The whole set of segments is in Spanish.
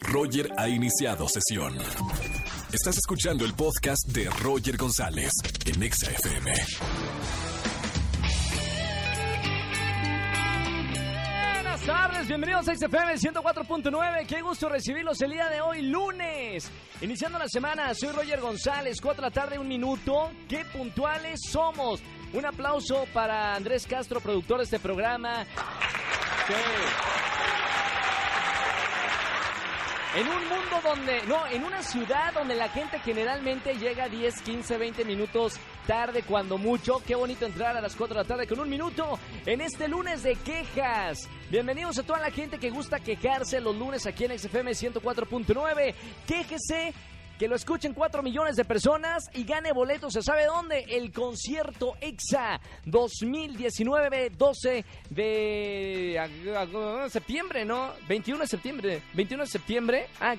Roger ha iniciado sesión. Estás escuchando el podcast de Roger González en Exa FM. Buenas tardes, bienvenidos a XFM 104.9. Qué gusto recibirlos el día de hoy, lunes. Iniciando la semana, soy Roger González, 4 de la tarde, un minuto. Qué puntuales somos. Un aplauso para Andrés Castro, productor de este programa. Sí. En un mundo donde, no, en una ciudad donde la gente generalmente llega 10, 15, 20 minutos tarde cuando mucho. Qué bonito entrar a las 4 de la tarde con un minuto en este lunes de quejas. Bienvenidos a toda la gente que gusta quejarse los lunes aquí en XFM 104.9. Quéjese que lo escuchen 4 millones de personas y gane boletos, ¿se sabe dónde? El concierto EXA 2019, 12 de septiembre, ¿no? 21 de septiembre, 21 de septiembre. Ah,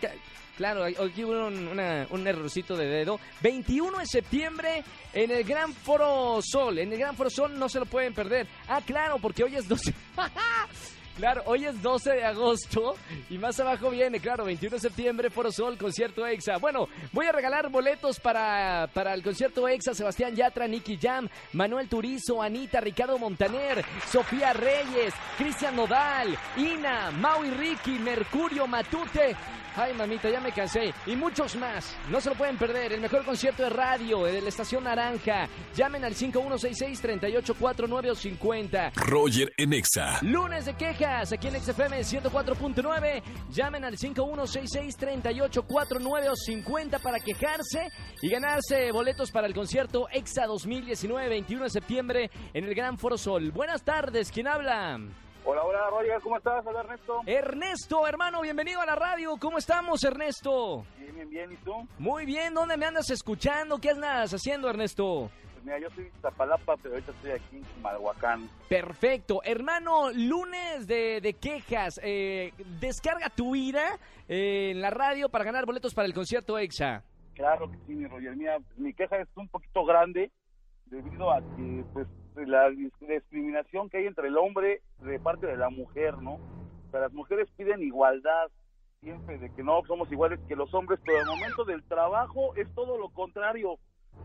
Claro, aquí hubo un, un, errorcito de dedo. 21 de septiembre en el Gran Foro Sol. En el Gran Foro Sol no se lo pueden perder. Ah, claro, porque hoy es 12. Claro, hoy es 12 de agosto y más abajo viene, claro, 21 de septiembre, Foro Sol, concierto EXA. Bueno, voy a regalar boletos para, para el concierto EXA, Sebastián Yatra, Nicky Jam, Manuel Turizo, Anita, Ricardo Montaner, Sofía Reyes, Cristian Nodal, Ina, Mau y Ricky, Mercurio Matute. Ay, mamita, ya me cansé. Y muchos más. No se lo pueden perder. El mejor concierto de radio de la Estación Naranja. Llamen al 5166-3849 o 50. Roger en Exa. Lunes de aquí en XFM 104.9. Llamen al 5166-3849 o 50 para quejarse y ganarse boletos para el concierto EXA 2019, 21 de septiembre en el Gran Foro Sol. Buenas tardes, ¿quién habla? Hola, hola, Roger, ¿cómo estás? Hola, Ernesto. Ernesto, hermano, bienvenido a la radio. ¿Cómo estamos, Ernesto? Bien, bien, bien. ¿Y tú? Muy bien. ¿Dónde me andas escuchando? ¿Qué andas haciendo, Ernesto? Pues mira, yo soy de Zapalapa, pero ahorita estoy aquí en Malhuacán. Perfecto. Hermano, lunes de, de quejas. Eh, descarga tu ira eh, en la radio para ganar boletos para el concierto EXA. Claro que sí, mi Roger. Mira, mi queja es un poquito grande debido a que, pues, la discriminación que hay entre el hombre de parte de la mujer, ¿no? O sea, las mujeres piden igualdad siempre de que no somos iguales que los hombres, pero al momento del trabajo es todo lo contrario.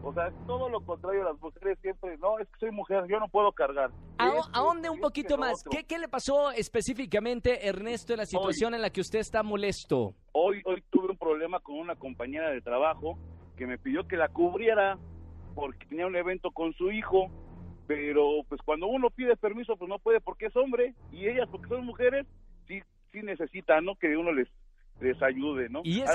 O sea, todo lo contrario. Las mujeres siempre, no, es que soy mujer, yo no puedo cargar. ¿A, dónde un poquito más? ¿Qué, ¿Qué, le pasó específicamente, Ernesto, en la situación en la que usted está molesto? Hoy, hoy tuve un problema con una compañera de trabajo que me pidió que la cubriera porque tenía un evento con su hijo pero pues cuando uno pide permiso pues no puede porque es hombre y ellas porque son mujeres sí sí necesitan no que uno les les ayude, ¿no? Y es,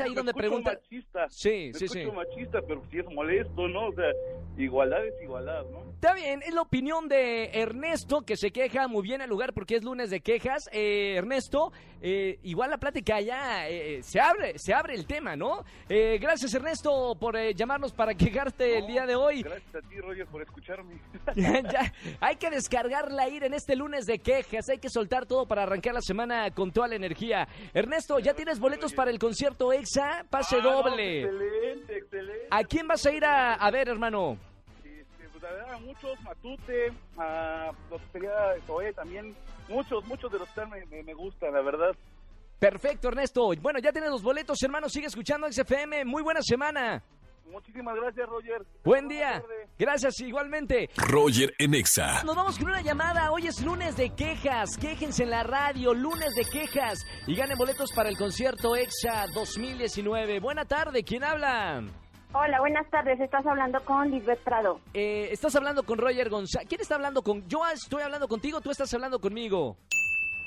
ahí donde pregunta. Machista, sí, sí, sí. machista, pero si es molesto, ¿no? O sea, igualdad es igualdad, ¿no? Está bien, es la opinión de Ernesto, que se queja muy bien al lugar porque es lunes de quejas. Eh, Ernesto, eh, igual la plática ya eh, se abre, se abre el tema, ¿no? gracias, Ernesto, por llamarnos para quejarte el día de hoy. Gracias a ti, Roger, por escucharme. ya, hay que descargar la ira en este lunes de quejas, hay que soltar todo para arrancar la semana con toda la energía. Ernesto, ¿ya tienes boletos para el concierto EXA? Pase ah, doble. excelente, excelente. ¿A quién vas a ir a, ver, hermano? Este, pues, a, muchos, Matute, a los que también, muchos, muchos de los que me, me, gustan, la verdad. Perfecto, Ernesto. Bueno, ya tienes los boletos, hermano. Sigue escuchando XFM. Muy buena semana. Muchísimas gracias, Roger. Buen día. Gracias, igualmente. Roger Enexa. Nos vamos con una llamada. Hoy es lunes de quejas. Quéjense en la radio, lunes de quejas. Y ganen boletos para el concierto EXA 2019. Buena tarde, ¿quién habla? Hola, buenas tardes. Estás hablando con Lisbeth Prado. Eh, estás hablando con Roger González. ¿Quién está hablando con.? Yo estoy hablando contigo, tú estás hablando conmigo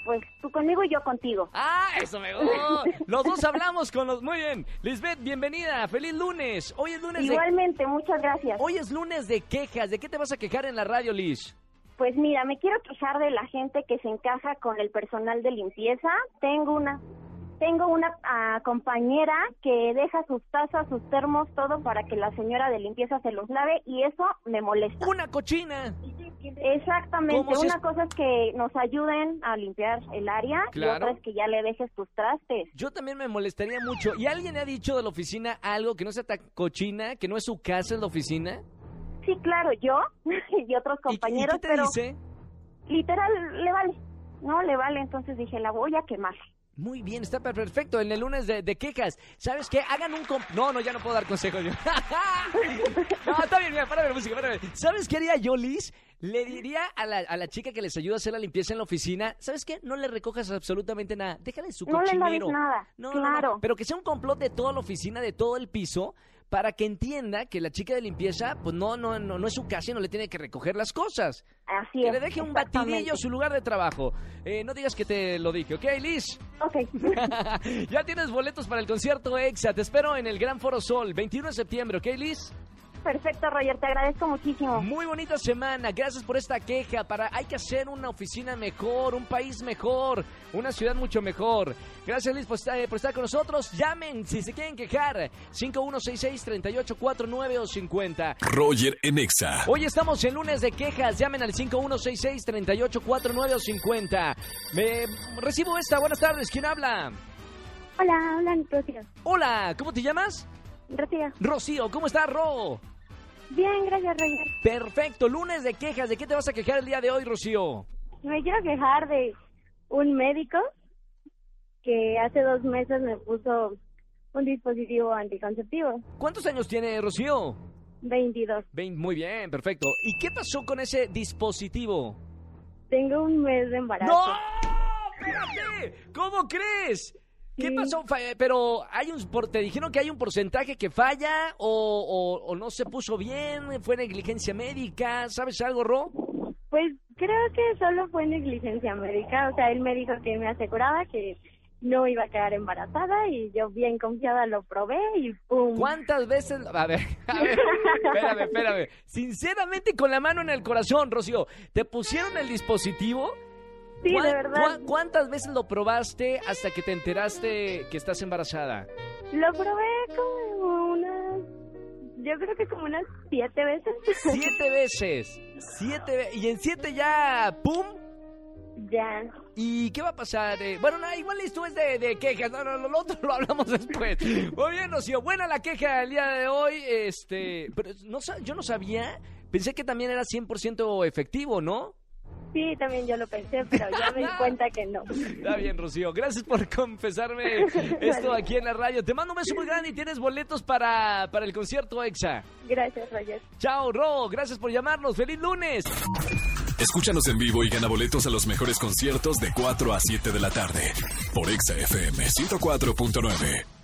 pues tú conmigo y yo contigo. Ah, eso me gusta. Los dos hablamos con los... Muy bien. Lisbeth, bienvenida. Feliz lunes. Hoy es lunes Igualmente, muchas gracias. Hoy es lunes de quejas. ¿De qué te vas a quejar en la radio, Liz? Pues mira, me quiero quejar de la gente que se encaja con el personal de limpieza. Tengo una tengo una ah, compañera que deja sus tazas, sus termos, todo para que la señora de limpieza se los lave y eso me molesta. Una cochina. Exactamente, una cosa es que nos ayuden a limpiar el área y otra es que ya le dejes tus trastes. Yo también me molestaría mucho. ¿Y alguien ha dicho de la oficina algo que no sea tan cochina, que no es su casa, es la oficina? Sí, claro, yo y otros compañeros, ¿Y, qué te pero dice? literal le vale, no le vale, entonces dije, la voy a quemar. Muy bien, está perfecto. En el lunes de, de quejas. ¿Sabes qué? Hagan un... comp- no, no, ya no puedo dar consejos. yo. no, está bien, mira, párame la música, párame. ¿Sabes qué haría yo, Liz? Le diría a la, a la chica que les ayuda a hacer la limpieza en la oficina, ¿sabes qué? No le recojas absolutamente nada. Déjale su No le laves cochinero. nada, No, no, no, claro. Pero que sea un complot de toda la oficina, de todo el piso, para que entienda que la chica de limpieza, pues no, no, no, no es su casa y no le tiene que recoger las cosas. Así Que es. le deje un batidillo a su lugar de trabajo. Eh, no digas que te lo dije, ¿ok, Liz? Ok. ya tienes boletos para el concierto EXA. Te espero en el Gran Foro Sol, 21 de septiembre, ¿ok, Liz? Perfecto, Roger, te agradezco muchísimo. Muy bonita semana. Gracias por esta queja. Para hay que hacer una oficina mejor, un país mejor, una ciudad mucho mejor. Gracias, Liz, por estar, por estar con nosotros. Llamen si se quieren quejar. 5166-3849 o 50. Roger en Exa. Hoy estamos en lunes de quejas. Llamen al 5166-3849 o 50. Me recibo esta. Buenas tardes. ¿Quién habla? Hola, hola, Rocío. Hola, ¿cómo te llamas? Rocío. Rocío, ¿cómo estás, Ro? Bien, gracias, Roger. Perfecto, lunes de quejas. ¿De qué te vas a quejar el día de hoy, Rocío? Me quiero quejar de un médico que hace dos meses me puso un dispositivo anticonceptivo. ¿Cuántos años tiene Rocío? 22. Vein- muy bien, perfecto. ¿Y qué pasó con ese dispositivo? Tengo un mes de embarazo. ¡No! ¡Espérate! ¿Cómo crees? ¿Qué pasó? Pero hay un, te dijeron que hay un porcentaje que falla o, o- o no se puso bien, fue negligencia médica, ¿sabes algo, Ro? Pues creo que solo fue negligencia médica. O sea, él me dijo que me aseguraba que no iba a quedar embarazada y yo bien confiada lo probé y ¡pum! ¿Cuántas veces? A ver, a ver, espérame, espérame. Sinceramente, con la mano en el corazón, Rocío, ¿te pusieron el dispositivo? Sí, ¿Cuán- de verdad. cuán- ¿Cuántas veces lo probaste hasta que te enteraste que estás embarazada? Lo probé como unas... Yo creo que como unas siete veces. Siete veces. Siete Y en siete ya, ¡pum! ya. ¿Y qué va a pasar? Eh, bueno, no, igual esto es de, de quejas. No, no, no, lo otro lo hablamos después. Muy bien, Rocío. Buena la queja el día de hoy. Este, pero no, yo no sabía. Pensé que también era 100% efectivo, ¿no? Sí, también yo lo pensé, pero ya me di cuenta que no. Está bien, Rocío. Gracias por confesarme esto aquí en la radio. Te mando un beso muy grande y tienes boletos para, para el concierto EXA. Gracias, Roger. Chao, Ro. Gracias por llamarnos. ¡Feliz lunes! Escúchanos en vivo y gana boletos a los mejores conciertos de 4 a 7 de la tarde. Por Exa FM 104.9.